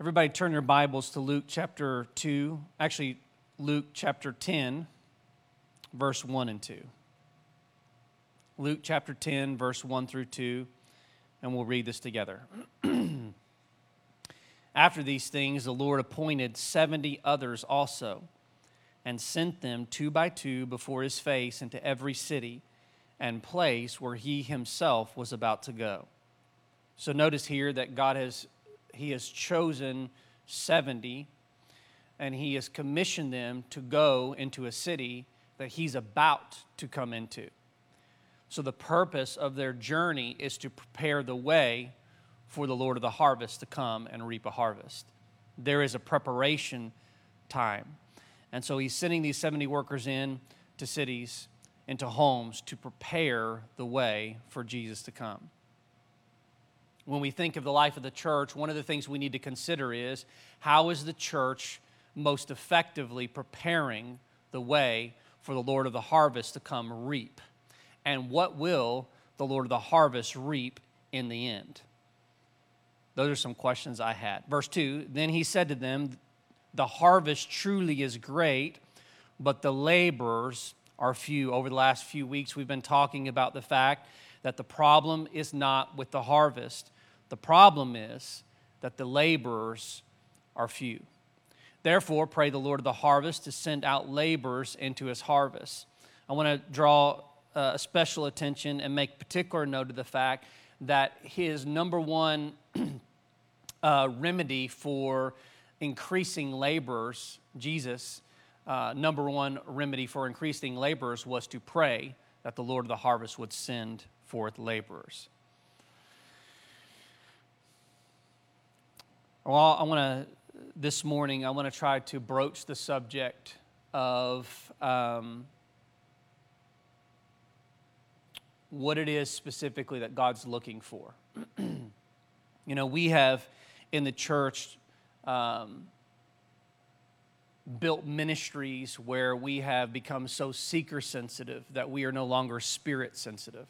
Everybody turn your Bibles to Luke chapter 2, actually, Luke chapter 10, verse 1 and 2. Luke chapter 10, verse 1 through 2, and we'll read this together. After these things, the Lord appointed 70 others also, and sent them two by two before his face into every city and place where he himself was about to go. So notice here that God has he has chosen 70 and he has commissioned them to go into a city that he's about to come into. So the purpose of their journey is to prepare the way for the Lord of the harvest to come and reap a harvest. There is a preparation time. And so he's sending these 70 workers in to cities, into homes to prepare the way for Jesus to come when we think of the life of the church, one of the things we need to consider is how is the church most effectively preparing the way for the Lord of the harvest to come reap? And what will the Lord of the harvest reap in the end? Those are some questions I had. Verse 2 Then he said to them, The harvest truly is great, but the laborers are few. Over the last few weeks, we've been talking about the fact that the problem is not with the harvest, the problem is that the laborers are few. Therefore, pray the Lord of the harvest to send out laborers into his harvest. I want to draw uh, special attention and make particular note of the fact that his number one uh, remedy for increasing laborers, Jesus, uh, number one remedy for increasing laborers was to pray that the Lord of the harvest would send forth laborers. Well, I want to, this morning, I want to try to broach the subject of um, what it is specifically that God's looking for. you know, we have in the church um, built ministries where we have become so seeker sensitive that we are no longer spirit sensitive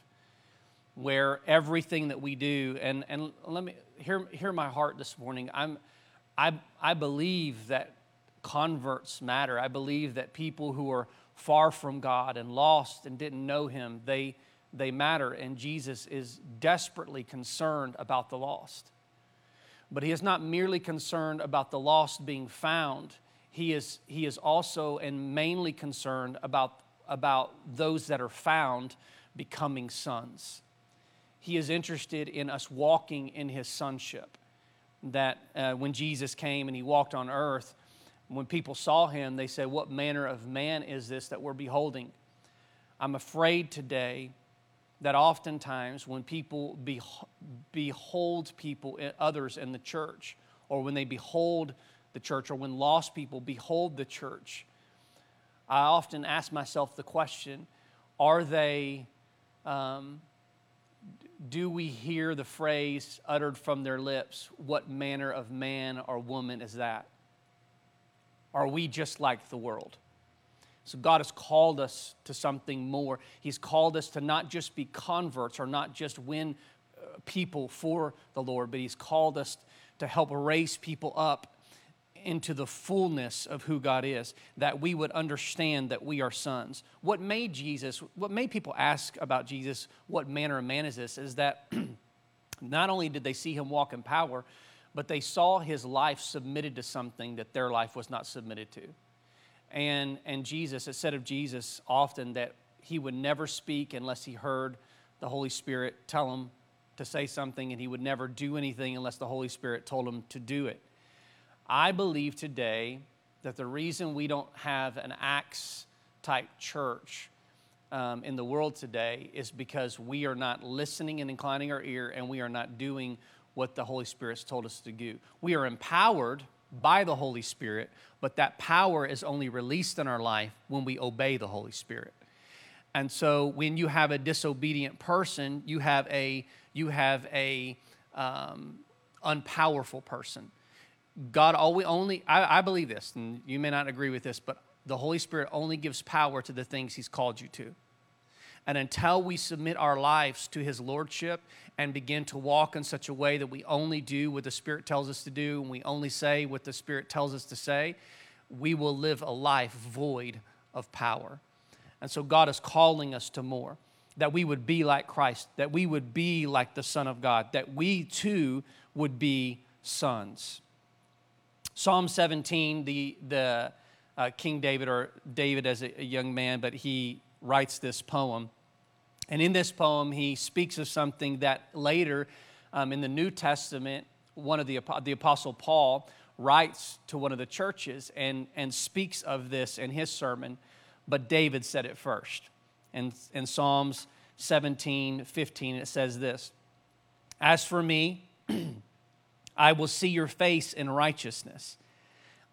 where everything that we do, and, and let me hear, hear my heart this morning. I'm, I, I believe that converts matter. I believe that people who are far from God and lost and didn't know Him, they, they matter. And Jesus is desperately concerned about the lost. But He is not merely concerned about the lost being found, He is, he is also and mainly concerned about, about those that are found becoming sons. He is interested in us walking in His sonship. That uh, when Jesus came and He walked on earth, when people saw Him, they said, What manner of man is this that we're beholding? I'm afraid today that oftentimes when people behold people, eh, others in the church, or when they behold the church, or when lost people behold the church, I often ask myself the question are they um, do we hear the phrase uttered from their lips, What manner of man or woman is that? Are we just like the world? So, God has called us to something more. He's called us to not just be converts or not just win uh, people for the Lord, but He's called us to help raise people up into the fullness of who God is, that we would understand that we are sons. What made Jesus, what made people ask about Jesus, what manner of man is this, is that not only did they see him walk in power, but they saw his life submitted to something that their life was not submitted to. And, and Jesus, it said of Jesus often that he would never speak unless he heard the Holy Spirit tell him to say something, and he would never do anything unless the Holy Spirit told him to do it. I believe today that the reason we don't have an Acts type church um, in the world today is because we are not listening and inclining our ear and we are not doing what the Holy Spirit's told us to do. We are empowered by the Holy Spirit, but that power is only released in our life when we obey the Holy Spirit. And so when you have a disobedient person, you have a you have a um, unpowerful person. God always only, I, I believe this, and you may not agree with this, but the Holy Spirit only gives power to the things He's called you to. And until we submit our lives to His Lordship and begin to walk in such a way that we only do what the Spirit tells us to do and we only say what the Spirit tells us to say, we will live a life void of power. And so God is calling us to more that we would be like Christ, that we would be like the Son of God, that we too would be sons. Psalm 17, the, the uh, King David, or David as a, a young man, but he writes this poem. And in this poem, he speaks of something that later um, in the New Testament, one of the, the Apostle Paul writes to one of the churches and, and speaks of this in his sermon, but David said it first. And in Psalms 17, 15, it says this As for me, I will see your face in righteousness.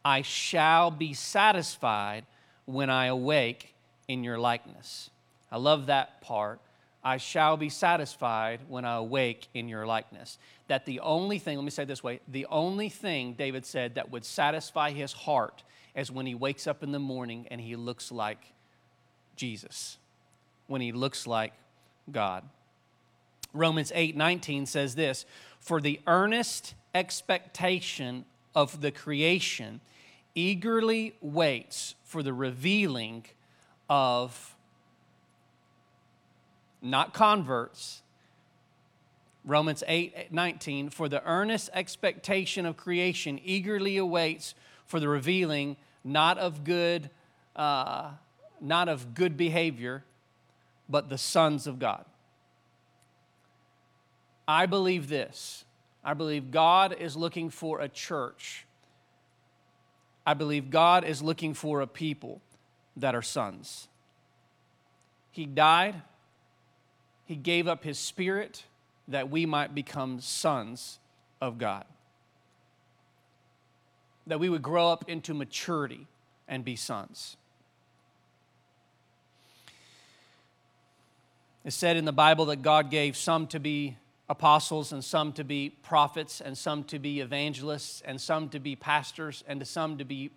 I shall be satisfied when I awake in your likeness. I love that part. I shall be satisfied when I awake in your likeness. That the only thing, let me say this way the only thing David said that would satisfy his heart is when he wakes up in the morning and he looks like Jesus, when he looks like God. Romans 8 19 says this For the earnest expectation of the creation eagerly waits for the revealing of not converts. Romans 8 19, for the earnest expectation of creation eagerly awaits for the revealing not of good, uh, not of good behavior, but the sons of God. I believe this. I believe God is looking for a church. I believe God is looking for a people that are sons. He died he gave up his spirit that we might become sons of God. That we would grow up into maturity and be sons. It's said in the Bible that God gave some to be apostles and some to be prophets and some to be evangelists and some to be pastors and to some to be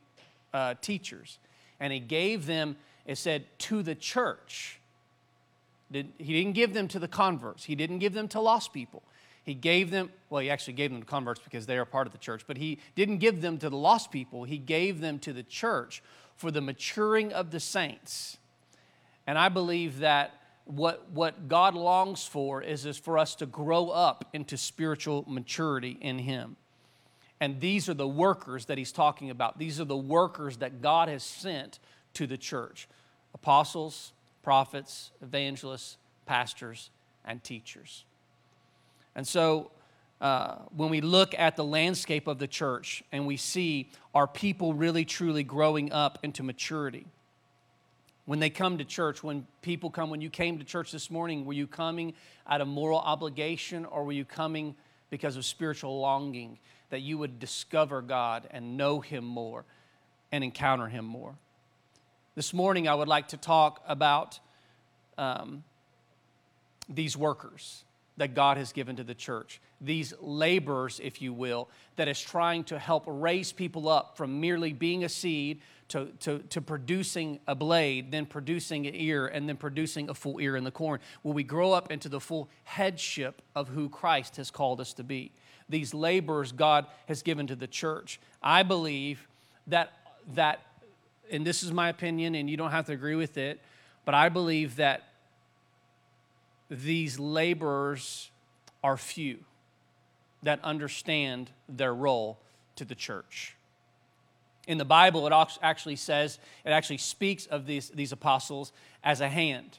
uh, teachers. And He gave them, it said, to the church he didn't give them to the converts, he didn't give them to lost people. He gave them, well, he actually gave them to converts because they are part of the church, but he didn't give them to the lost people. He gave them to the church for the maturing of the saints. And I believe that what, what God longs for is, is for us to grow up into spiritual maturity in Him. And these are the workers that He's talking about. These are the workers that God has sent to the church apostles, prophets, evangelists, pastors, and teachers. And so, uh, when we look at the landscape of the church and we see are people really truly growing up into maturity? When they come to church, when people come, when you came to church this morning, were you coming out of moral obligation or were you coming because of spiritual longing that you would discover God and know Him more and encounter Him more? This morning, I would like to talk about um, these workers that God has given to the church, these laborers, if you will, that is trying to help raise people up from merely being a seed to, to, to producing a blade, then producing an ear, and then producing a full ear in the corn. Will we grow up into the full headship of who Christ has called us to be? These laborers God has given to the church. I believe that, that and this is my opinion, and you don't have to agree with it, but I believe that these laborers are few that understand their role to the church. In the Bible, it actually says, it actually speaks of these, these apostles as a hand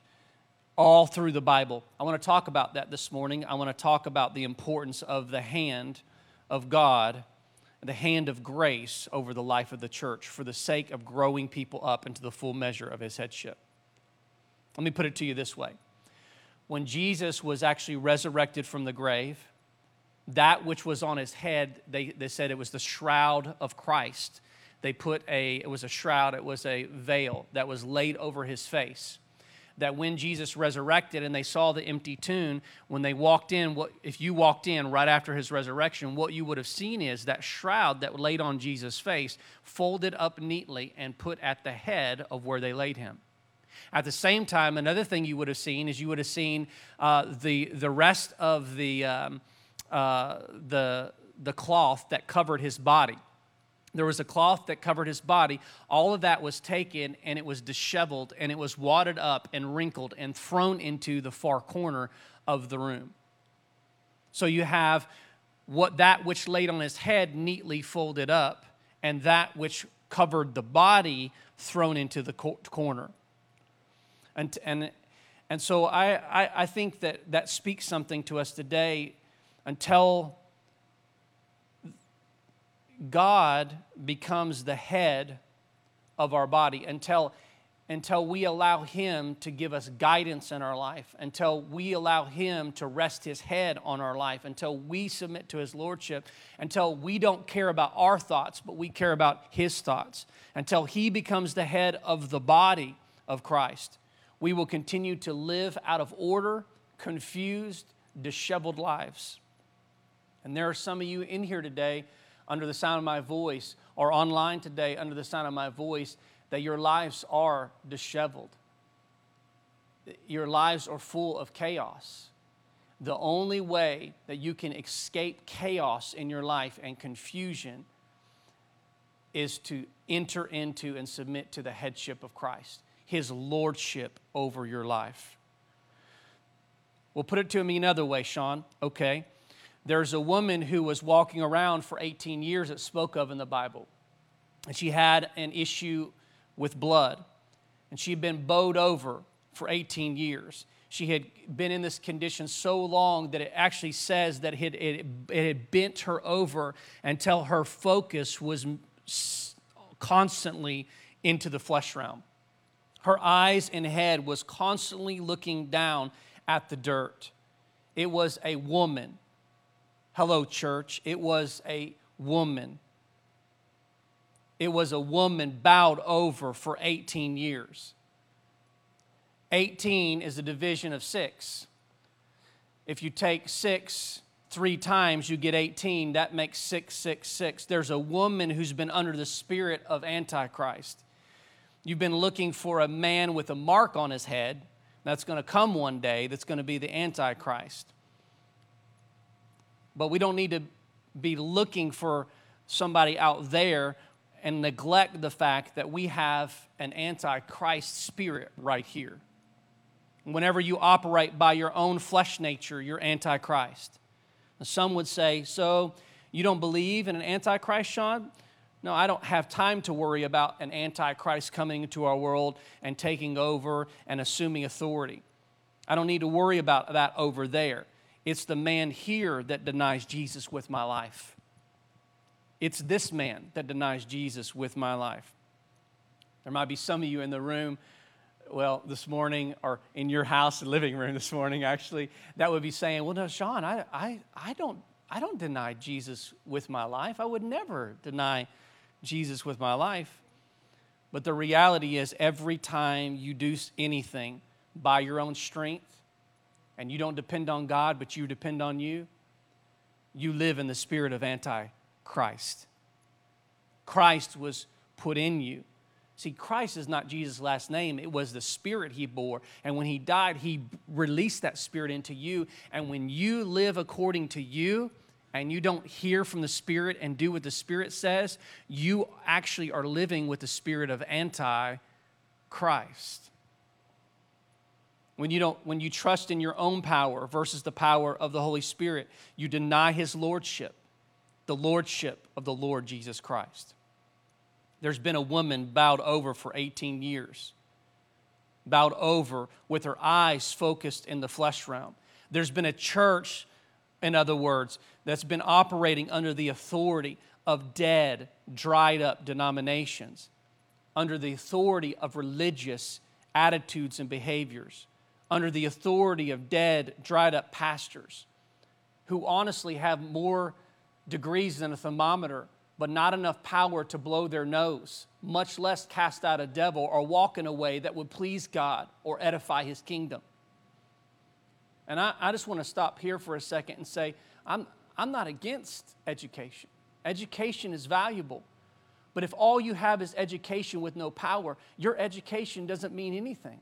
all through the Bible. I want to talk about that this morning. I want to talk about the importance of the hand of God the hand of grace over the life of the church for the sake of growing people up into the full measure of his headship. Let me put it to you this way when Jesus was actually resurrected from the grave, that which was on his head, they, they said it was the shroud of Christ. They put a, it was a shroud, it was a veil that was laid over his face that when Jesus resurrected and they saw the empty tomb, when they walked in, what, if you walked in right after his resurrection, what you would have seen is that shroud that laid on Jesus' face folded up neatly and put at the head of where they laid him. At the same time, another thing you would have seen is you would have seen uh, the, the rest of the, um, uh, the, the cloth that covered his body. There was a cloth that covered his body. All of that was taken and it was disheveled and it was wadded up and wrinkled and thrown into the far corner of the room. So you have what that which laid on his head neatly folded up and that which covered the body thrown into the corner. And, and, and so I, I, I think that that speaks something to us today until God becomes the head of our body, until, until we allow Him to give us guidance in our life, until we allow Him to rest His head on our life, until we submit to His Lordship, until we don't care about our thoughts, but we care about His thoughts, until He becomes the head of the body of Christ. We will continue to live out of order, confused, disheveled lives. And there are some of you in here today under the sound of my voice or online today under the sound of my voice that your lives are disheveled. Your lives are full of chaos. The only way that you can escape chaos in your life and confusion is to enter into and submit to the headship of Christ, his lordship over your life. We'll put it to me another way, Sean. Okay. There's a woman who was walking around for 18 years that spoke of in the Bible. And she had an issue with blood. And she had been bowed over for 18 years. She had been in this condition so long that it actually says that it, it, it had bent her over until her focus was constantly into the flesh realm. Her eyes and head was constantly looking down at the dirt. It was a woman Hello, church. It was a woman. It was a woman bowed over for 18 years. 18 is a division of six. If you take six three times, you get 18. That makes 666. There's a woman who's been under the spirit of Antichrist. You've been looking for a man with a mark on his head that's going to come one day that's going to be the Antichrist. But we don't need to be looking for somebody out there and neglect the fact that we have an antichrist spirit right here. Whenever you operate by your own flesh nature, you're antichrist. Some would say, So you don't believe in an antichrist, Sean? No, I don't have time to worry about an antichrist coming into our world and taking over and assuming authority. I don't need to worry about that over there. It's the man here that denies Jesus with my life. It's this man that denies Jesus with my life. There might be some of you in the room, well, this morning, or in your house, living room this morning, actually, that would be saying, Well, no, Sean, I, I, I, don't, I don't deny Jesus with my life. I would never deny Jesus with my life. But the reality is, every time you do anything by your own strength, and you don't depend on God, but you depend on you, you live in the spirit of antichrist. Christ was put in you. See, Christ is not Jesus' last name, it was the spirit he bore. And when he died, he released that spirit into you. And when you live according to you, and you don't hear from the Spirit and do what the Spirit says, you actually are living with the spirit of anti Christ when you don't when you trust in your own power versus the power of the holy spirit you deny his lordship the lordship of the lord jesus christ. There's been a woman bowed over for 18 years bowed over with her eyes focused in the flesh realm. There's been a church in other words that's been operating under the authority of dead dried up denominations under the authority of religious attitudes and behaviors under the authority of dead, dried up pastors who honestly have more degrees than a thermometer, but not enough power to blow their nose, much less cast out a devil or walk in a way that would please God or edify his kingdom. And I, I just want to stop here for a second and say, I'm, I'm not against education. Education is valuable. But if all you have is education with no power, your education doesn't mean anything.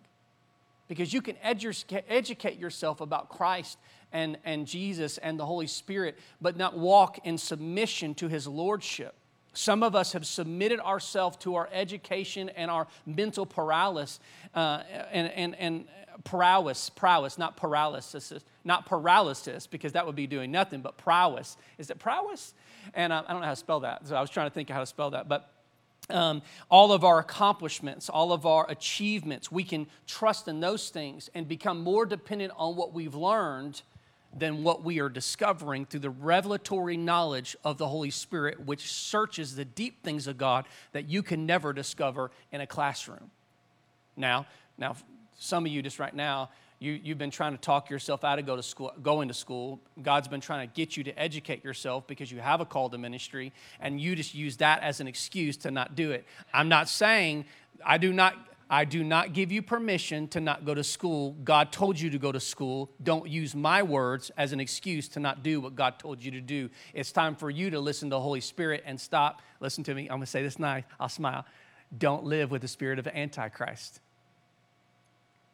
Because you can edu- educate yourself about Christ and, and Jesus and the Holy Spirit, but not walk in submission to his lordship. Some of us have submitted ourselves to our education and our mental paralysis, uh, and, and, and prowess, prowess, not paralysis, not paralysis, because that would be doing nothing, but prowess. Is it prowess? And uh, I don't know how to spell that, so I was trying to think of how to spell that. But um, all of our accomplishments, all of our achievements, we can trust in those things and become more dependent on what we've learned than what we are discovering through the revelatory knowledge of the Holy Spirit, which searches the deep things of God that you can never discover in a classroom. Now, now, some of you just right now, you, you've been trying to talk yourself out of go to school, going to school. God's been trying to get you to educate yourself because you have a call to ministry, and you just use that as an excuse to not do it. I'm not saying I do not I do not give you permission to not go to school. God told you to go to school. Don't use my words as an excuse to not do what God told you to do. It's time for you to listen to the Holy Spirit and stop. Listen to me. I'm going to say this nice. I'll smile. Don't live with the spirit of Antichrist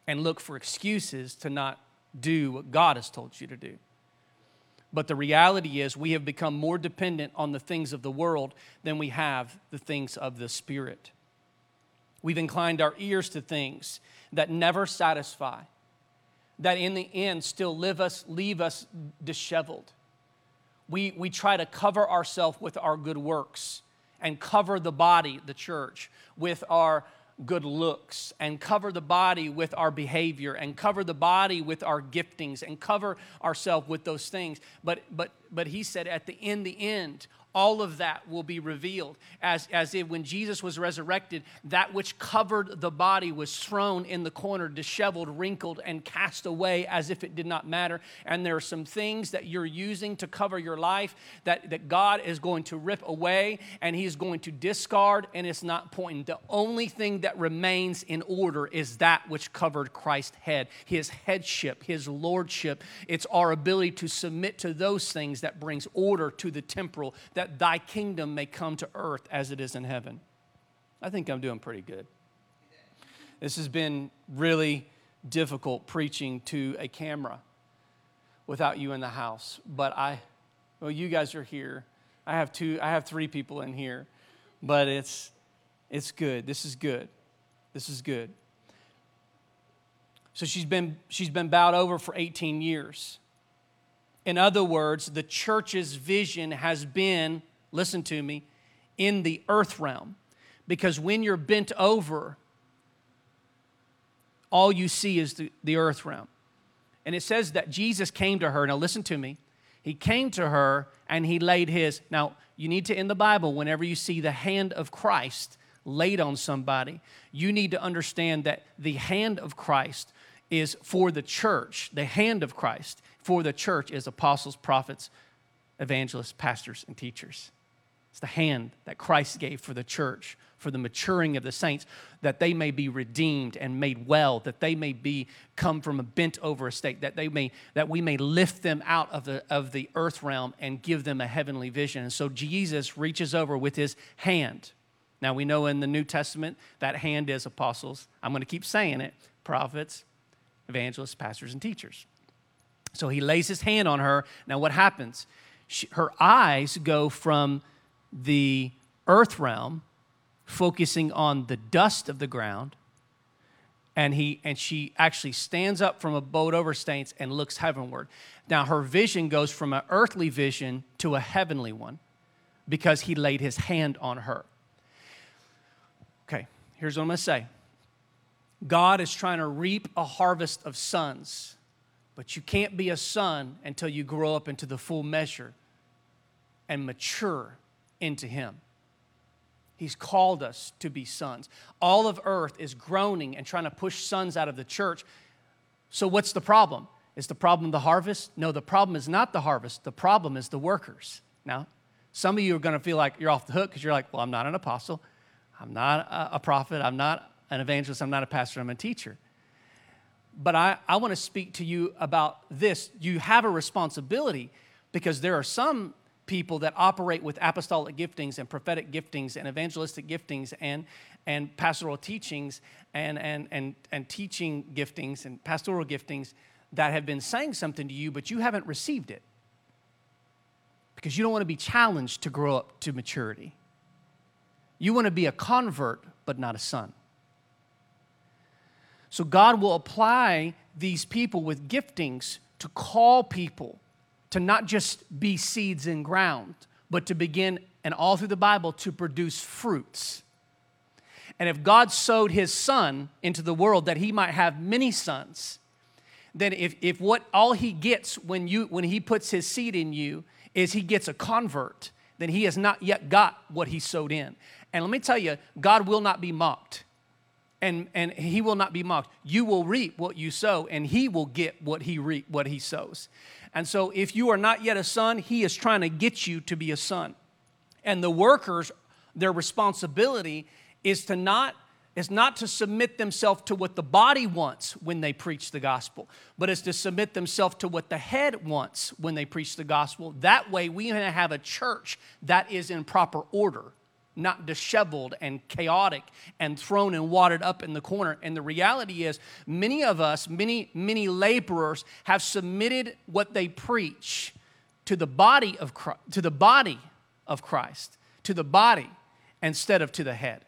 and look for excuses to not do what God has told you to do. But the reality is, we have become more dependent on the things of the world than we have the things of the Spirit. We've inclined our ears to things that never satisfy, that in the end still us, leave us disheveled. We, we try to cover ourselves with our good works and cover the body, the church, with our good looks and cover the body with our behavior and cover the body with our giftings and cover ourselves with those things. But but but he said at the in the end all of that will be revealed. As, as if when Jesus was resurrected, that which covered the body was thrown in the corner, disheveled, wrinkled, and cast away as if it did not matter. And there are some things that you're using to cover your life that, that God is going to rip away and He's going to discard, and it's not pointing. The only thing that remains in order is that which covered Christ's head, His headship, His lordship. It's our ability to submit to those things that brings order to the temporal, that that thy kingdom may come to earth as it is in heaven. I think I'm doing pretty good. This has been really difficult preaching to a camera without you in the house, but I, well, you guys are here. I have two, I have three people in here, but it's, it's good. This is good. This is good. So she's been, she's been bowed over for 18 years. In other words, the church's vision has been, listen to me, in the earth realm. Because when you're bent over, all you see is the, the earth realm. And it says that Jesus came to her. Now, listen to me. He came to her and he laid his. Now, you need to, in the Bible, whenever you see the hand of Christ laid on somebody, you need to understand that the hand of Christ is for the church. The hand of Christ for the church is apostles, prophets, evangelists, pastors, and teachers. It's the hand that Christ gave for the church, for the maturing of the saints, that they may be redeemed and made well, that they may be come from a bent over estate, that they may that we may lift them out of the of the earth realm and give them a heavenly vision. And so Jesus reaches over with his hand. Now we know in the New Testament that hand is apostles. I'm going to keep saying it, prophets, evangelists, pastors, and teachers. So he lays his hand on her. Now, what happens? She, her eyes go from the earth realm, focusing on the dust of the ground, and he and she actually stands up from a boat over stains and looks heavenward. Now her vision goes from an earthly vision to a heavenly one because he laid his hand on her. Okay, here's what I'm to say. God is trying to reap a harvest of sons but you can't be a son until you grow up into the full measure and mature into Him. He's called us to be sons. All of earth is groaning and trying to push sons out of the church. So, what's the problem? Is the problem the harvest? No, the problem is not the harvest. The problem is the workers. Now, some of you are going to feel like you're off the hook because you're like, well, I'm not an apostle. I'm not a prophet. I'm not an evangelist. I'm not a pastor. I'm a teacher. But I, I want to speak to you about this. You have a responsibility because there are some people that operate with apostolic giftings and prophetic giftings and evangelistic giftings and, and pastoral teachings and, and, and, and teaching giftings and pastoral giftings that have been saying something to you, but you haven't received it because you don't want to be challenged to grow up to maturity. You want to be a convert, but not a son. So God will apply these people with giftings to call people to not just be seeds in ground, but to begin, and all through the Bible, to produce fruits. And if God sowed his son into the world that he might have many sons, then if, if what all he gets when you when he puts his seed in you is he gets a convert, then he has not yet got what he sowed in. And let me tell you, God will not be mocked and, and he will not be mocked. You will reap what you sow, and he will get what he reap, what he sows. And so if you are not yet a son, he is trying to get you to be a son. And the workers, their responsibility is to not is not to submit themselves to what the body wants when they preach the gospel, but is to submit themselves to what the head wants when they preach the gospel. That way, we have a church that is in proper order not disheveled and chaotic and thrown and wadded up in the corner. And the reality is, many of us, many, many laborers have submitted what they preach to the body of Christ, to the body of Christ, to the body instead of to the head.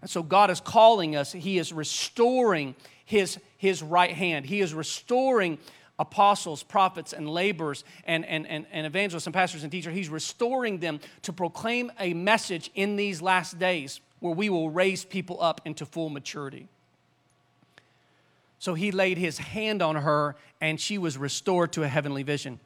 And so God is calling us, He is restoring His, his right hand. He is restoring apostles, prophets, and laborers, and, and, and, and evangelists, and pastors, and teachers. He's restoring them to proclaim a message in these last days where we will raise people up into full maturity. So he laid his hand on her, and she was restored to a heavenly vision.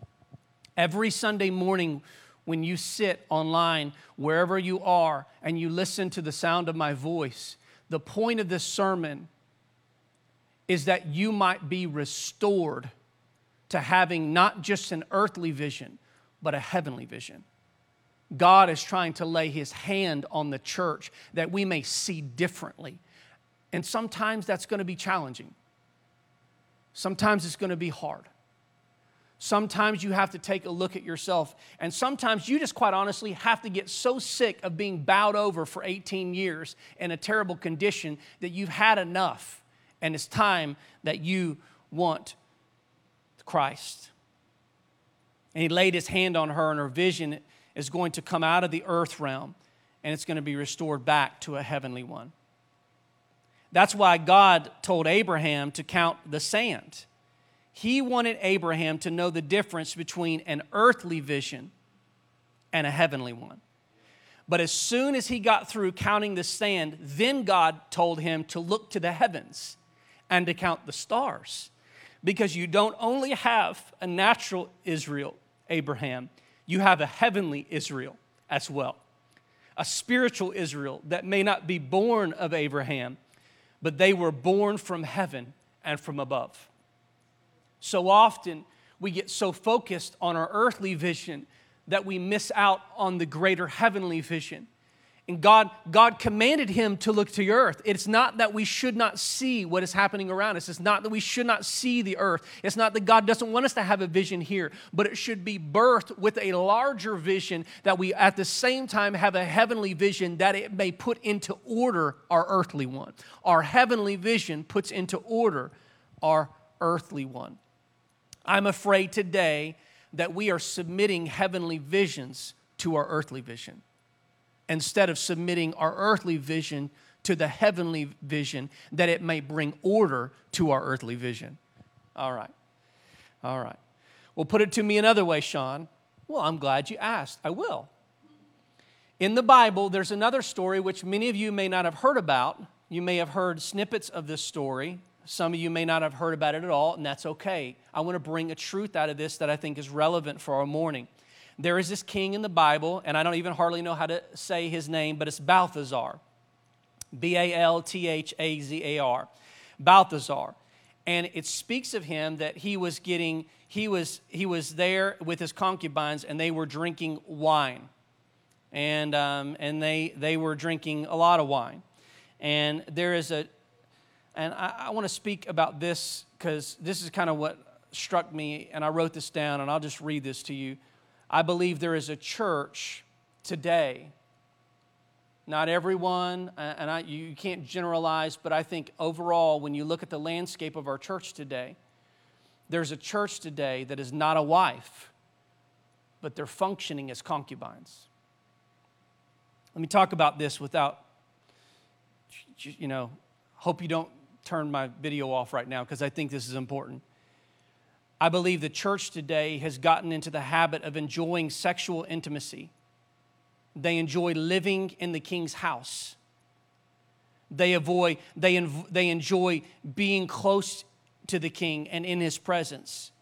Every Sunday morning, when you sit online, wherever you are, and you listen to the sound of my voice, the point of this sermon is that you might be restored to having not just an earthly vision, but a heavenly vision. God is trying to lay his hand on the church that we may see differently. And sometimes that's going to be challenging. Sometimes it's going to be hard. Sometimes you have to take a look at yourself. And sometimes you just quite honestly have to get so sick of being bowed over for 18 years in a terrible condition that you've had enough. And it's time that you want Christ. And he laid his hand on her, and her vision is going to come out of the earth realm and it's going to be restored back to a heavenly one. That's why God told Abraham to count the sand. He wanted Abraham to know the difference between an earthly vision and a heavenly one. But as soon as he got through counting the sand, then God told him to look to the heavens and to count the stars because you don't only have a natural Israel, Abraham, you have a heavenly Israel as well. A spiritual Israel that may not be born of Abraham, but they were born from heaven and from above. So often we get so focused on our earthly vision that we miss out on the greater heavenly vision. And God, God commanded him to look to the earth. It's not that we should not see what is happening around us. It's not that we should not see the earth. It's not that God doesn't want us to have a vision here, but it should be birthed with a larger vision that we at the same time have a heavenly vision that it may put into order our earthly one. Our heavenly vision puts into order our earthly one. I'm afraid today that we are submitting heavenly visions to our earthly vision instead of submitting our earthly vision to the heavenly vision that it may bring order to our earthly vision. All right. All right. Well, put it to me another way, Sean. Well, I'm glad you asked. I will. In the Bible, there's another story which many of you may not have heard about. You may have heard snippets of this story. Some of you may not have heard about it at all, and that's okay. I want to bring a truth out of this that I think is relevant for our morning. There is this king in the Bible, and I don't even hardly know how to say his name, but it's Balthazar. B A L T H A Z A R. Balthazar. And it speaks of him that he was getting, he was, he was there with his concubines and they were drinking wine. And, um, and they, they were drinking a lot of wine. And there is a, and I, I want to speak about this because this is kind of what struck me, and I wrote this down, and I'll just read this to you. I believe there is a church today. Not everyone, and I, you can't generalize, but I think overall, when you look at the landscape of our church today, there's a church today that is not a wife, but they're functioning as concubines. Let me talk about this without, you know, hope you don't turn my video off right now because I think this is important. I believe the church today has gotten into the habit of enjoying sexual intimacy. They enjoy living in the king's house. They, avoid, they, they enjoy being close to the king and in his presence.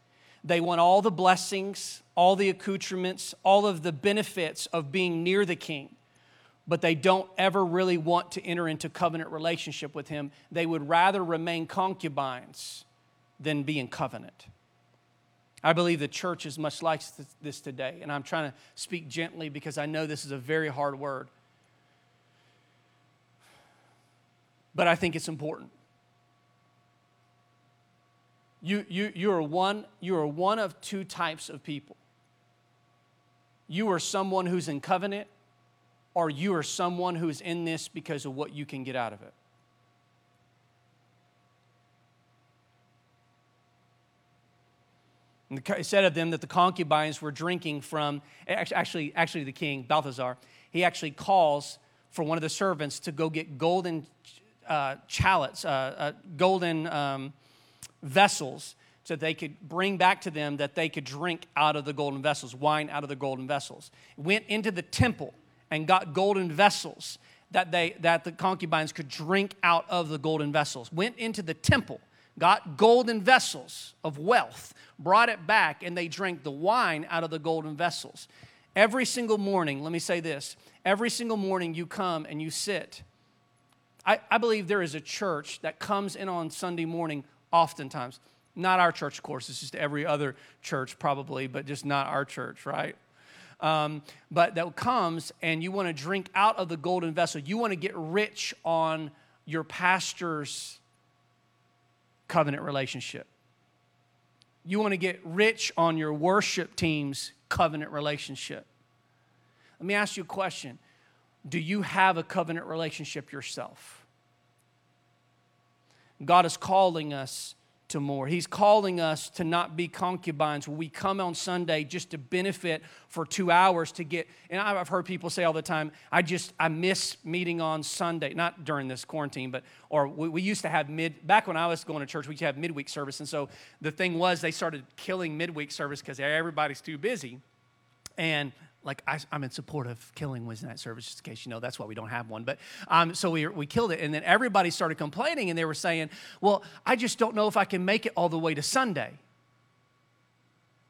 They want all the blessings, all the accoutrements, all of the benefits of being near the king, but they don't ever really want to enter into covenant relationship with him. They would rather remain concubines than be in covenant. I believe the church is much like this today, and I'm trying to speak gently because I know this is a very hard word. But I think it's important. You, you, you, are one, you are one of two types of people. You are someone who's in covenant, or you are someone who's in this because of what you can get out of it. And it said of them that the concubines were drinking from, actually, actually the king, Balthazar, he actually calls for one of the servants to go get golden uh, chalices, uh, uh, golden um, vessels so they could bring back to them that they could drink out of the golden vessels, wine out of the golden vessels. Went into the temple and got golden vessels that, they, that the concubines could drink out of the golden vessels. Went into the temple, got golden vessels of wealth, brought it back, and they drank the wine out of the golden vessels. Every single morning, let me say this every single morning you come and you sit. I, I believe there is a church that comes in on Sunday morning oftentimes. Not our church, of course, it's just every other church probably, but just not our church, right? Um, but that comes and you want to drink out of the golden vessel. You want to get rich on your pastor's covenant relationship. You want to get rich on your worship team's covenant relationship. Let me ask you a question Do you have a covenant relationship yourself? God is calling us to more. He's calling us to not be concubines we come on Sunday just to benefit for two hours to get. And I've heard people say all the time, I just, I miss meeting on Sunday, not during this quarantine, but, or we, we used to have mid, back when I was going to church, we used to have midweek service. And so the thing was, they started killing midweek service because everybody's too busy. And like I, am in support of killing Wednesday night service, just in case you know that's why we don't have one. But um, so we, we killed it, and then everybody started complaining, and they were saying, "Well, I just don't know if I can make it all the way to Sunday.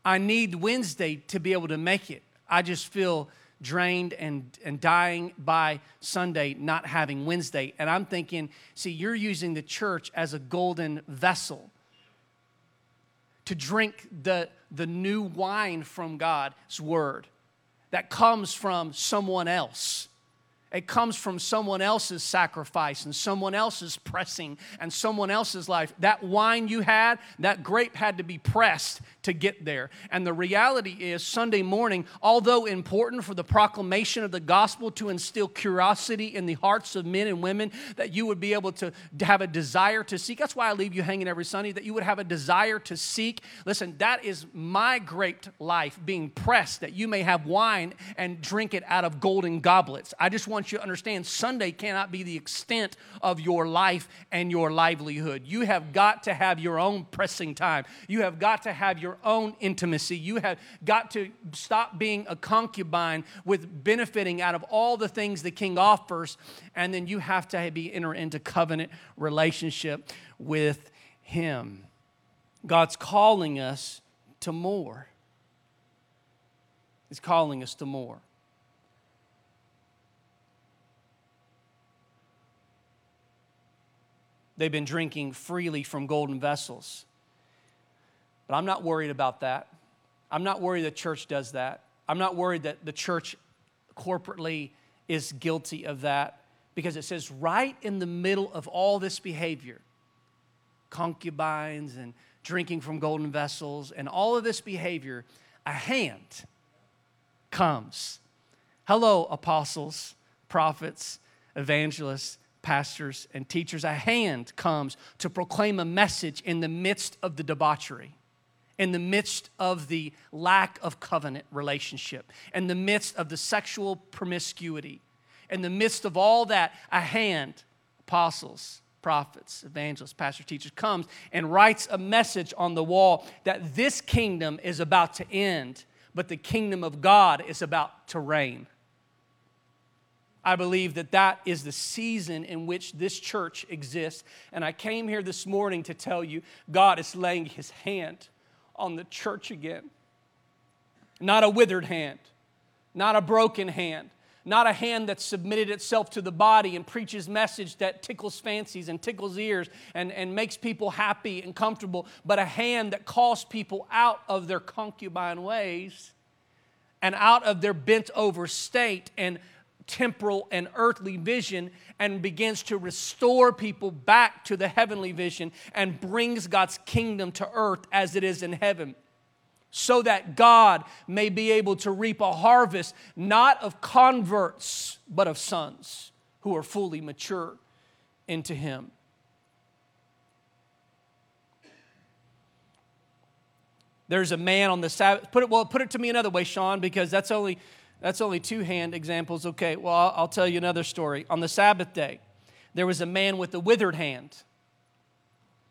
I need Wednesday to be able to make it. I just feel drained and, and dying by Sunday, not having Wednesday." And I'm thinking, see, you're using the church as a golden vessel to drink the, the new wine from God's word that comes from someone else. It comes from someone else's sacrifice and someone else's pressing and someone else's life. That wine you had, that grape had to be pressed to get there. And the reality is, Sunday morning, although important for the proclamation of the gospel to instill curiosity in the hearts of men and women, that you would be able to have a desire to seek. That's why I leave you hanging every Sunday, that you would have a desire to seek. Listen, that is my great life being pressed, that you may have wine and drink it out of golden goblets. I just want you to understand Sunday cannot be the extent of your life and your livelihood. You have got to have your own pressing time. You have got to have your own intimacy. You have got to stop being a concubine with benefiting out of all the things the king offers. And then you have to be enter into covenant relationship with him. God's calling us to more. He's calling us to more. They've been drinking freely from golden vessels. But I'm not worried about that. I'm not worried the church does that. I'm not worried that the church corporately is guilty of that because it says right in the middle of all this behavior concubines and drinking from golden vessels and all of this behavior, a hand comes. Hello, apostles, prophets, evangelists, pastors, and teachers. A hand comes to proclaim a message in the midst of the debauchery, in the midst of the lack of covenant relationship, in the midst of the sexual promiscuity, in the midst of all that. A hand, apostles, prophets, evangelists, pastors, teachers, comes and writes a message on the wall that this kingdom is about to end, but the kingdom of God is about to reign. I believe that that is the season in which this church exists. And I came here this morning to tell you God is laying his hand on the church again. Not a withered hand, not a broken hand, not a hand that submitted itself to the body and preaches message that tickles fancies and tickles ears and, and makes people happy and comfortable, but a hand that calls people out of their concubine ways and out of their bent over state and temporal and earthly vision and begins to restore people back to the heavenly vision and brings God's kingdom to earth as it is in heaven so that God may be able to reap a harvest not of converts, but of sons who are fully mature into Him. There's a man on the Sabbath. Put it, well, put it to me another way, Sean, because that's only, that's only two hand examples. Okay, well, I'll, tell you another story. On the Sabbath day, there was a man with a withered hand.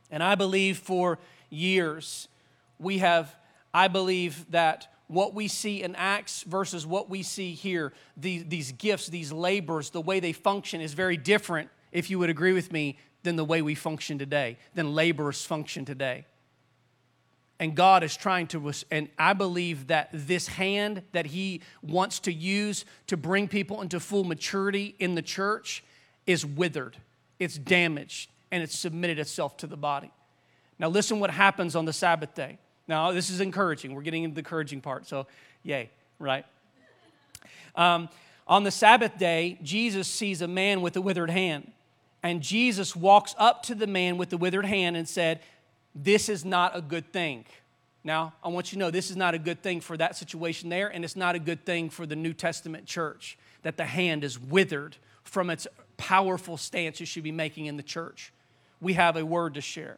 And I believe for years we have I believe that what we see in Acts versus what we see here, the, these gifts, these labors, the way they function is very different, if you would agree with me, than the way we function today, than laborers function today. And God is trying to, and I believe that this hand that He wants to use to bring people into full maturity in the church is withered, it's damaged, and it's submitted itself to the body. Now, listen what happens on the Sabbath day. Now, this is encouraging. We're getting into the encouraging part, so yay, right? Um, on the Sabbath day, Jesus sees a man with a withered hand. And Jesus walks up to the man with the withered hand and said, This is not a good thing. Now, I want you to know this is not a good thing for that situation there, and it's not a good thing for the New Testament church that the hand is withered from its powerful stance it should be making in the church. We have a word to share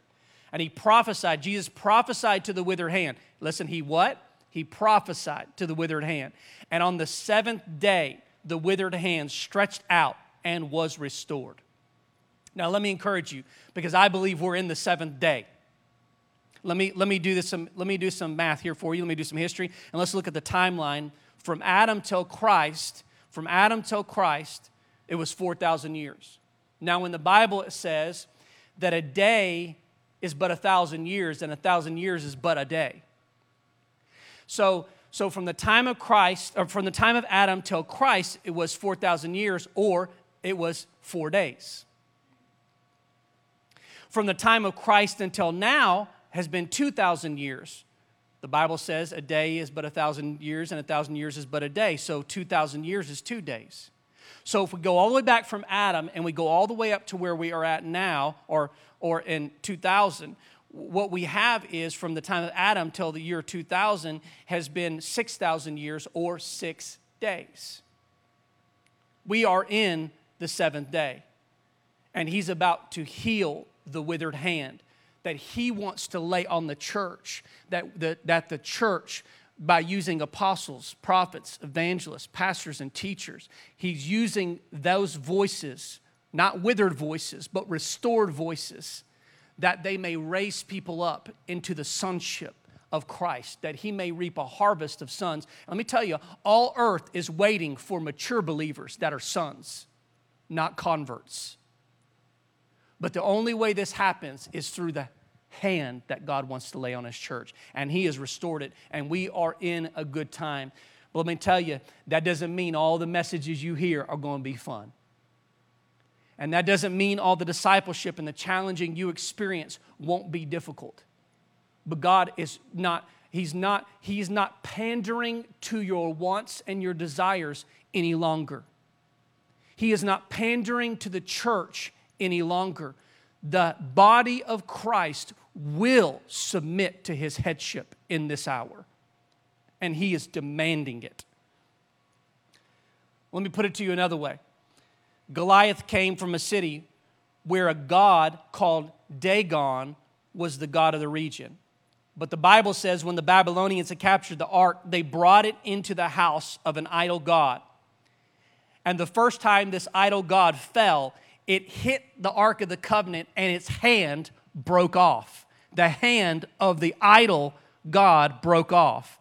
and he prophesied. Jesus prophesied to the withered hand. Listen, he what? He prophesied to the withered hand. And on the seventh day, the withered hand stretched out and was restored. Now, let me encourage you because I believe we're in the seventh day. Let me, let me, do, this some, let me do some math here for you. Let me do some history. And let's look at the timeline from Adam till Christ. From Adam till Christ, it was 4,000 years. Now, in the Bible, it says that a day is but a thousand years, and a thousand years is but a day. So, so from the time of Christ, or from the time of Adam till Christ, it was 4,000 years, or it was four days. From the time of Christ until now has been 2,000 years. The Bible says a day is but a thousand years, and a thousand years is but a day. So 2,000 years is two days. So if we go all the way back from Adam and we go all the way up to where we are at now, or, or in 2000, what we have is from the time of Adam till the year 2000 has been 6,000 years or six days. We are in the seventh day, and he's about to heal the withered hand that he wants to lay on the church, that the, that the church by using apostles, prophets, evangelists, pastors, and teachers. He's using those voices, not withered voices, but restored voices, that they may raise people up into the sonship of Christ, that he may reap a harvest of sons. Let me tell you, all earth is waiting for mature believers that are sons, not converts. But the only way this happens is through the hand that God wants to lay on His church. And He has restored it, and we are in a good time. But let me tell you, that doesn't mean all the messages you hear are going to be fun. And that doesn't mean all the discipleship and the challenging you experience won't be difficult. But God is not, He's not, He's not pandering to your wants and your desires any longer. He is not pandering to the church any longer. The body of Christ will submit to his headship in this hour. And he is demanding it. Let me put it to you another way Goliath came from a city where a god called Dagon was the god of the region. But the Bible says when the Babylonians had captured the ark, they brought it into the house of an idol god. And the first time this idol god fell, it hit the ark of the covenant and its hand broke off. The hand of the idol god broke off.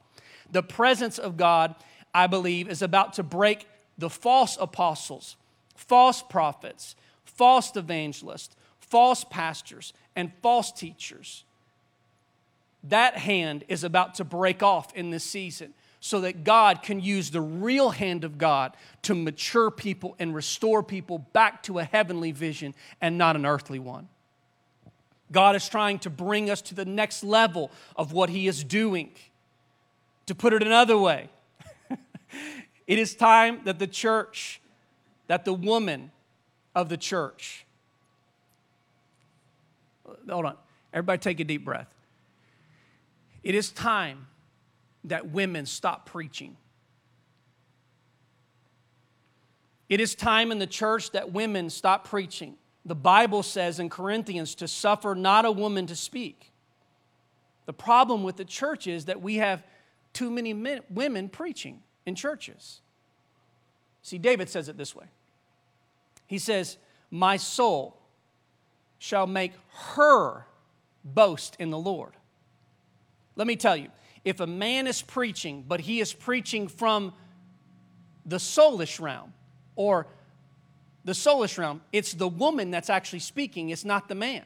The presence of God, I believe, is about to break the false apostles, false prophets, false evangelists, false pastors, and false teachers. That hand is about to break off in this season so that God can use the real hand of God to mature people and restore people back to a heavenly vision and not an earthly one. God is trying to bring us to the next level of what He is doing. To put it another way, it is time that the church, that the woman of the church, hold on, everybody take a deep breath. It is time that women stop preaching. It is time in the church that women stop preaching. The Bible says in Corinthians to suffer not a woman to speak. The problem with the church is that we have too many men, women preaching in churches. See, David says it this way He says, My soul shall make her boast in the Lord. Let me tell you, if a man is preaching, but he is preaching from the soulish realm or the soulish realm, it's the woman that's actually speaking, it's not the man.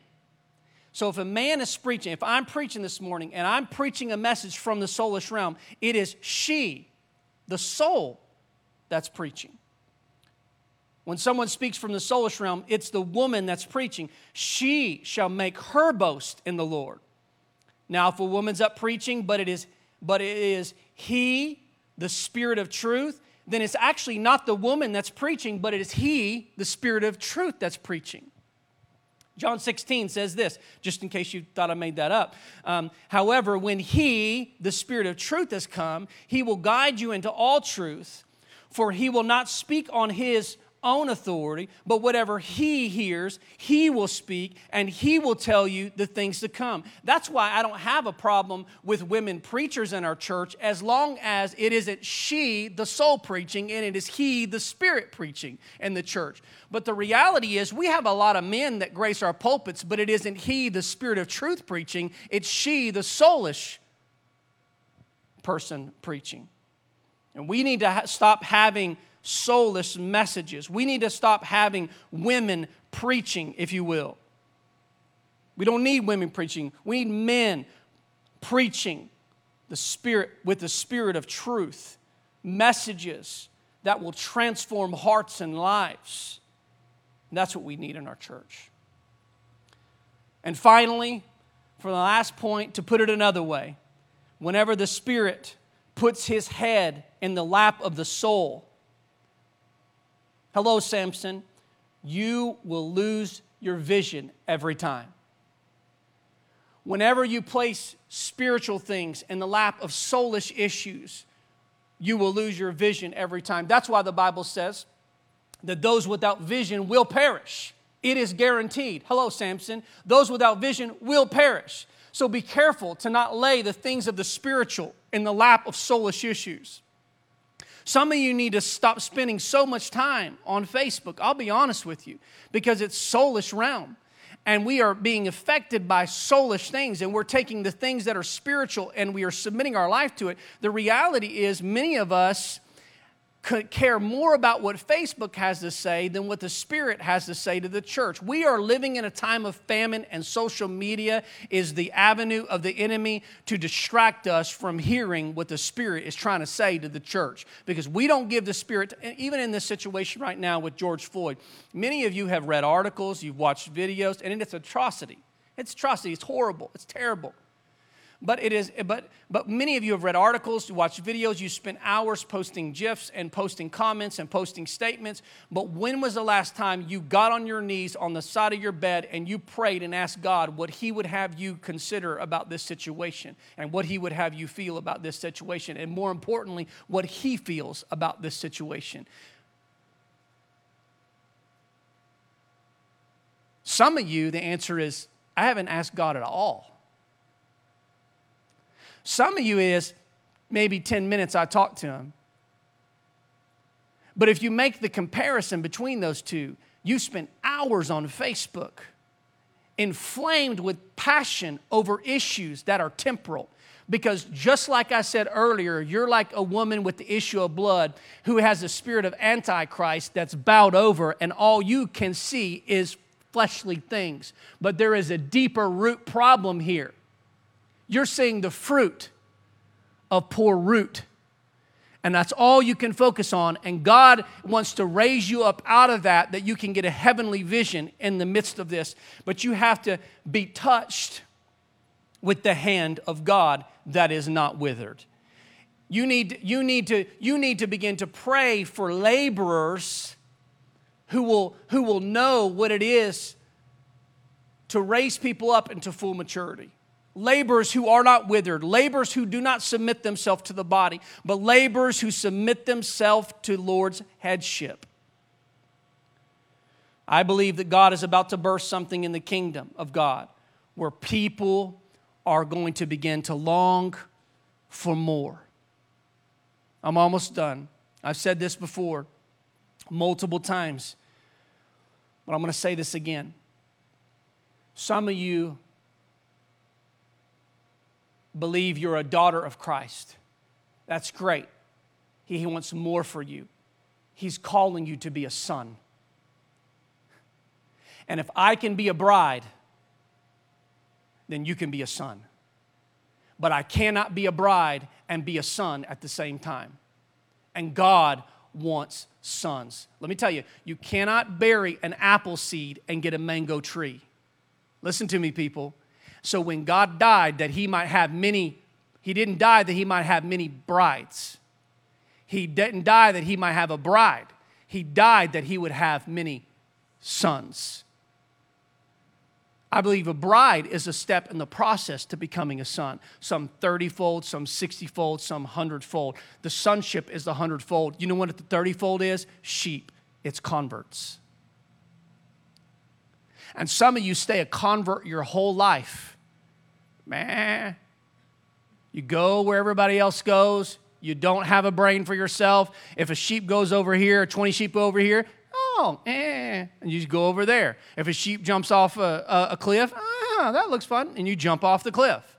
So if a man is preaching, if I'm preaching this morning and I'm preaching a message from the soulish realm, it is she, the soul, that's preaching. When someone speaks from the soulish realm, it's the woman that's preaching. She shall make her boast in the Lord. Now, if a woman's up preaching, but it is, but it is he, the spirit of truth, then it's actually not the woman that's preaching, but it is he, the spirit of truth, that's preaching. John 16 says this, just in case you thought I made that up. Um, However, when he, the spirit of truth, has come, he will guide you into all truth, for he will not speak on his own authority, but whatever he hears, he will speak and he will tell you the things to come. That's why I don't have a problem with women preachers in our church as long as it isn't she, the soul preaching, and it is he, the spirit preaching in the church. But the reality is, we have a lot of men that grace our pulpits, but it isn't he, the spirit of truth preaching, it's she, the soulish person preaching. And we need to ha- stop having soulless messages. We need to stop having women preaching, if you will. We don't need women preaching. We need men preaching the spirit with the spirit of truth, messages that will transform hearts and lives. And that's what we need in our church. And finally, for the last point, to put it another way, whenever the Spirit puts his head in the lap of the soul, Hello, Samson. You will lose your vision every time. Whenever you place spiritual things in the lap of soulish issues, you will lose your vision every time. That's why the Bible says that those without vision will perish. It is guaranteed. Hello, Samson. Those without vision will perish. So be careful to not lay the things of the spiritual in the lap of soulish issues. Some of you need to stop spending so much time on Facebook. I'll be honest with you, because it's soulless realm. And we are being affected by soulish things, and we're taking the things that are spiritual and we are submitting our life to it. The reality is, many of us could care more about what Facebook has to say than what the Spirit has to say to the church. We are living in a time of famine, and social media is the avenue of the enemy to distract us from hearing what the Spirit is trying to say to the church. Because we don't give the Spirit, even in this situation right now with George Floyd, many of you have read articles, you've watched videos, and it's atrocity. It's atrocity, it's horrible, it's terrible but it is but but many of you have read articles you watch videos you spent hours posting gifs and posting comments and posting statements. But when was the last time you got on your knees on the side of your bed and you prayed and asked god what he would have you consider about this situation and what he would have you feel about this situation and more importantly what he feels about this situation? Some of you the answer is i haven't asked god at all. Some of you is, maybe 10 minutes I talked to him. But if you make the comparison between those two, you spent hours on Facebook, inflamed with passion over issues that are temporal. Because just like I said earlier, you're like a woman with the issue of blood who has a spirit of Antichrist that's bowed over, and all you can see is fleshly things. But there is a deeper root problem here. You're seeing the fruit of poor root. And that's all you can focus on. And God wants to raise you up out of that, that you can get a heavenly vision in the midst of this. But you have to be touched with the hand of God that is not withered. You need, you need, to, you need to begin to pray for laborers who will, who will know what it is to raise people up into full maturity. Laborers who are not withered, laborers who do not submit themselves to the body, but laborers who submit themselves to Lord's headship. I believe that God is about to burst something in the kingdom of God where people are going to begin to long for more. I'm almost done. I've said this before multiple times, but I'm going to say this again. Some of you believe you're a daughter of Christ. That's great. He, wants more for you. He's calling you to be a son. And if I can be a bride, then you can be a son. But I cannot be a bride and be a son at the same time. And God wants sons. Let me tell you, you cannot bury an apple seed and get a mango tree. Listen to me, people. So when God died, that he might have many, he didn't die that he might have many brides. He didn't die that he might have a bride. He died that he would have many sons. I believe a bride is a step in the process to becoming a son. Some 30 fold, some 60 fold, some 100 fold. The sonship is the 100 fold. You know what the 30 fold is? Sheep, it's converts. And some of you stay a convert your whole life. Man, you go where everybody else goes. You don't have a brain for yourself. If a sheep goes over here, 20 sheep over here, oh, eh, and you go over there. If a sheep jumps off a, a, a cliff, ah, that looks fun, and you jump off the cliff.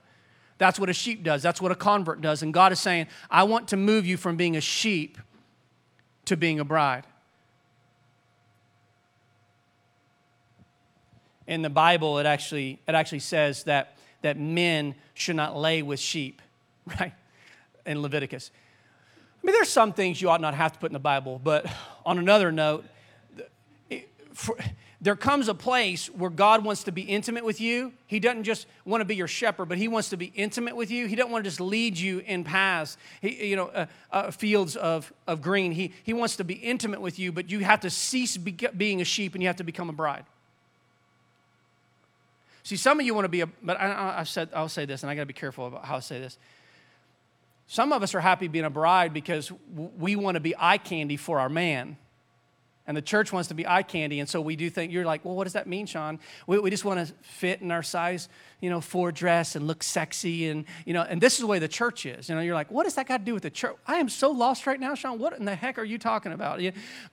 That's what a sheep does. That's what a convert does. And God is saying, I want to move you from being a sheep to being a bride. In the Bible, it actually, it actually says that, that men should not lay with sheep, right? In Leviticus. I mean, there's some things you ought not have to put in the Bible, but on another note, it, for, there comes a place where God wants to be intimate with you. He doesn't just want to be your shepherd, but He wants to be intimate with you. He doesn't want to just lead you in paths, he, you know, uh, uh, fields of, of green. He, he wants to be intimate with you, but you have to cease be, being a sheep and you have to become a bride. See, some of you want to be a, but I, I said, I'll say this, and I got to be careful about how I say this. Some of us are happy being a bride because we want to be eye candy for our man. And the church wants to be eye candy. And so we do think, you're like, well, what does that mean, Sean? We, we just want to fit in our size, you know, four dress and look sexy. And, you know, and this is the way the church is. You know, you're like, what does that got to do with the church? I am so lost right now, Sean. What in the heck are you talking about?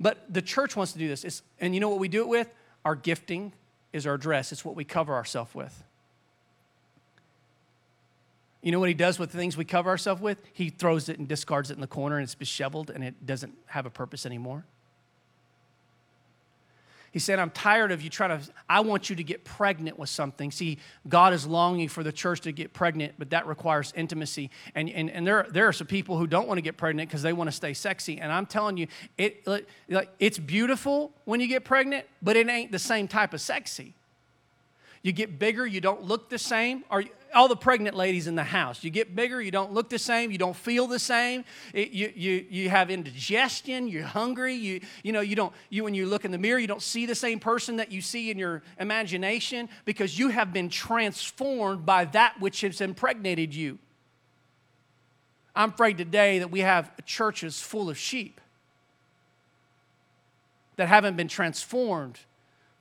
But the church wants to do this. It's, and you know what we do it with? Our gifting, is our dress, it's what we cover ourselves with. You know what he does with the things we cover ourselves with? He throws it and discards it in the corner and it's disheveled and it doesn't have a purpose anymore. He said, I'm tired of you trying to, I want you to get pregnant with something. See, God is longing for the church to get pregnant, but that requires intimacy. And, and, and there, there are some people who don't want to get pregnant because they want to stay sexy. And I'm telling you, it, like, it's beautiful when you get pregnant, but it ain't the same type of sexy. You get bigger, you don't look the same. Or all the pregnant ladies in the house, you get bigger, you don't look the same, you don't feel the same. It, you, you, you have indigestion, you're hungry. You, you know, you don't, you, when you look in the mirror, you don't see the same person that you see in your imagination because you have been transformed by that which has impregnated you. I'm afraid today that we have churches full of sheep that haven't been transformed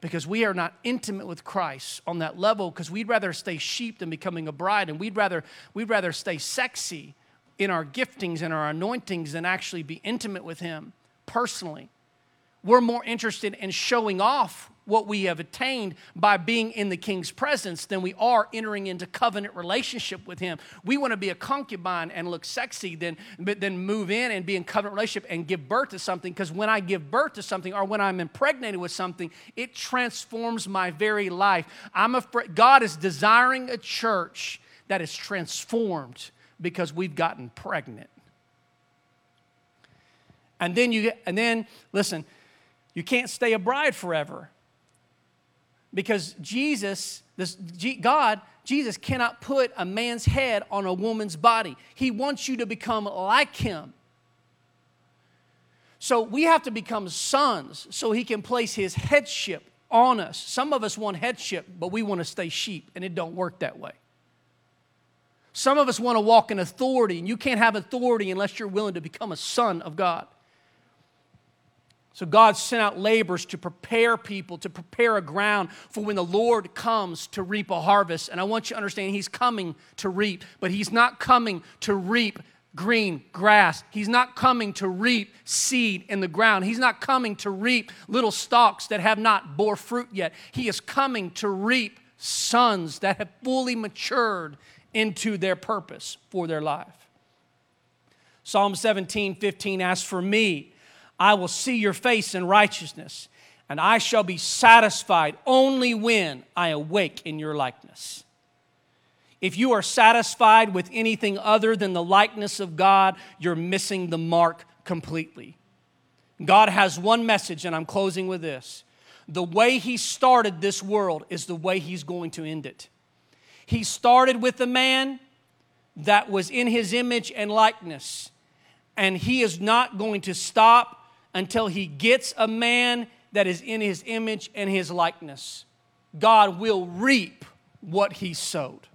because we are not intimate with Christ on that level because we'd rather stay sheep than becoming a bride and we'd rather we'd rather stay sexy in our giftings and our anointings than actually be intimate with him personally. We're more interested in showing off what we have attained by being in the king's presence than we are entering into covenant relationship with him. We want to be a concubine and look sexy, then, then move in and be in covenant relationship and give birth to something. Because when I give birth to something or when I'm impregnated with something, it transforms my very life. I'm afraid God is desiring a church that is transformed because we've gotten pregnant. And then you and then listen, you can't stay a bride forever because Jesus, this, God, Jesus cannot put a man's head on a woman's body. He wants you to become like him. So we have to become sons so he can place his headship on us. Some of us want headship, but we want to stay sheep, and it don't work that way. Some of us want to walk in authority, and you can't have authority unless you're willing to become a son of God. So God sent out laborers to prepare people, to prepare a ground for when the Lord comes to reap a harvest. And I want you to understand He's coming to reap, but He's not coming to reap green grass. He's not coming to reap seed in the ground. He's not coming to reap little stalks that have not bore fruit yet. He is coming to reap sons that have fully matured into their purpose for their life. Psalm 17, 15 asks for me I will see your face in righteousness, and I shall be satisfied only when I awake in your likeness. If you are satisfied with anything other than the likeness of God, you're missing the mark completely. God has one message, and I'm closing with this. The way He started this world is the way He's going to end it. He started with a man that was in His image and likeness, and He is not going to stop until he gets a man that is in his image and his likeness. God will reap what he sowed.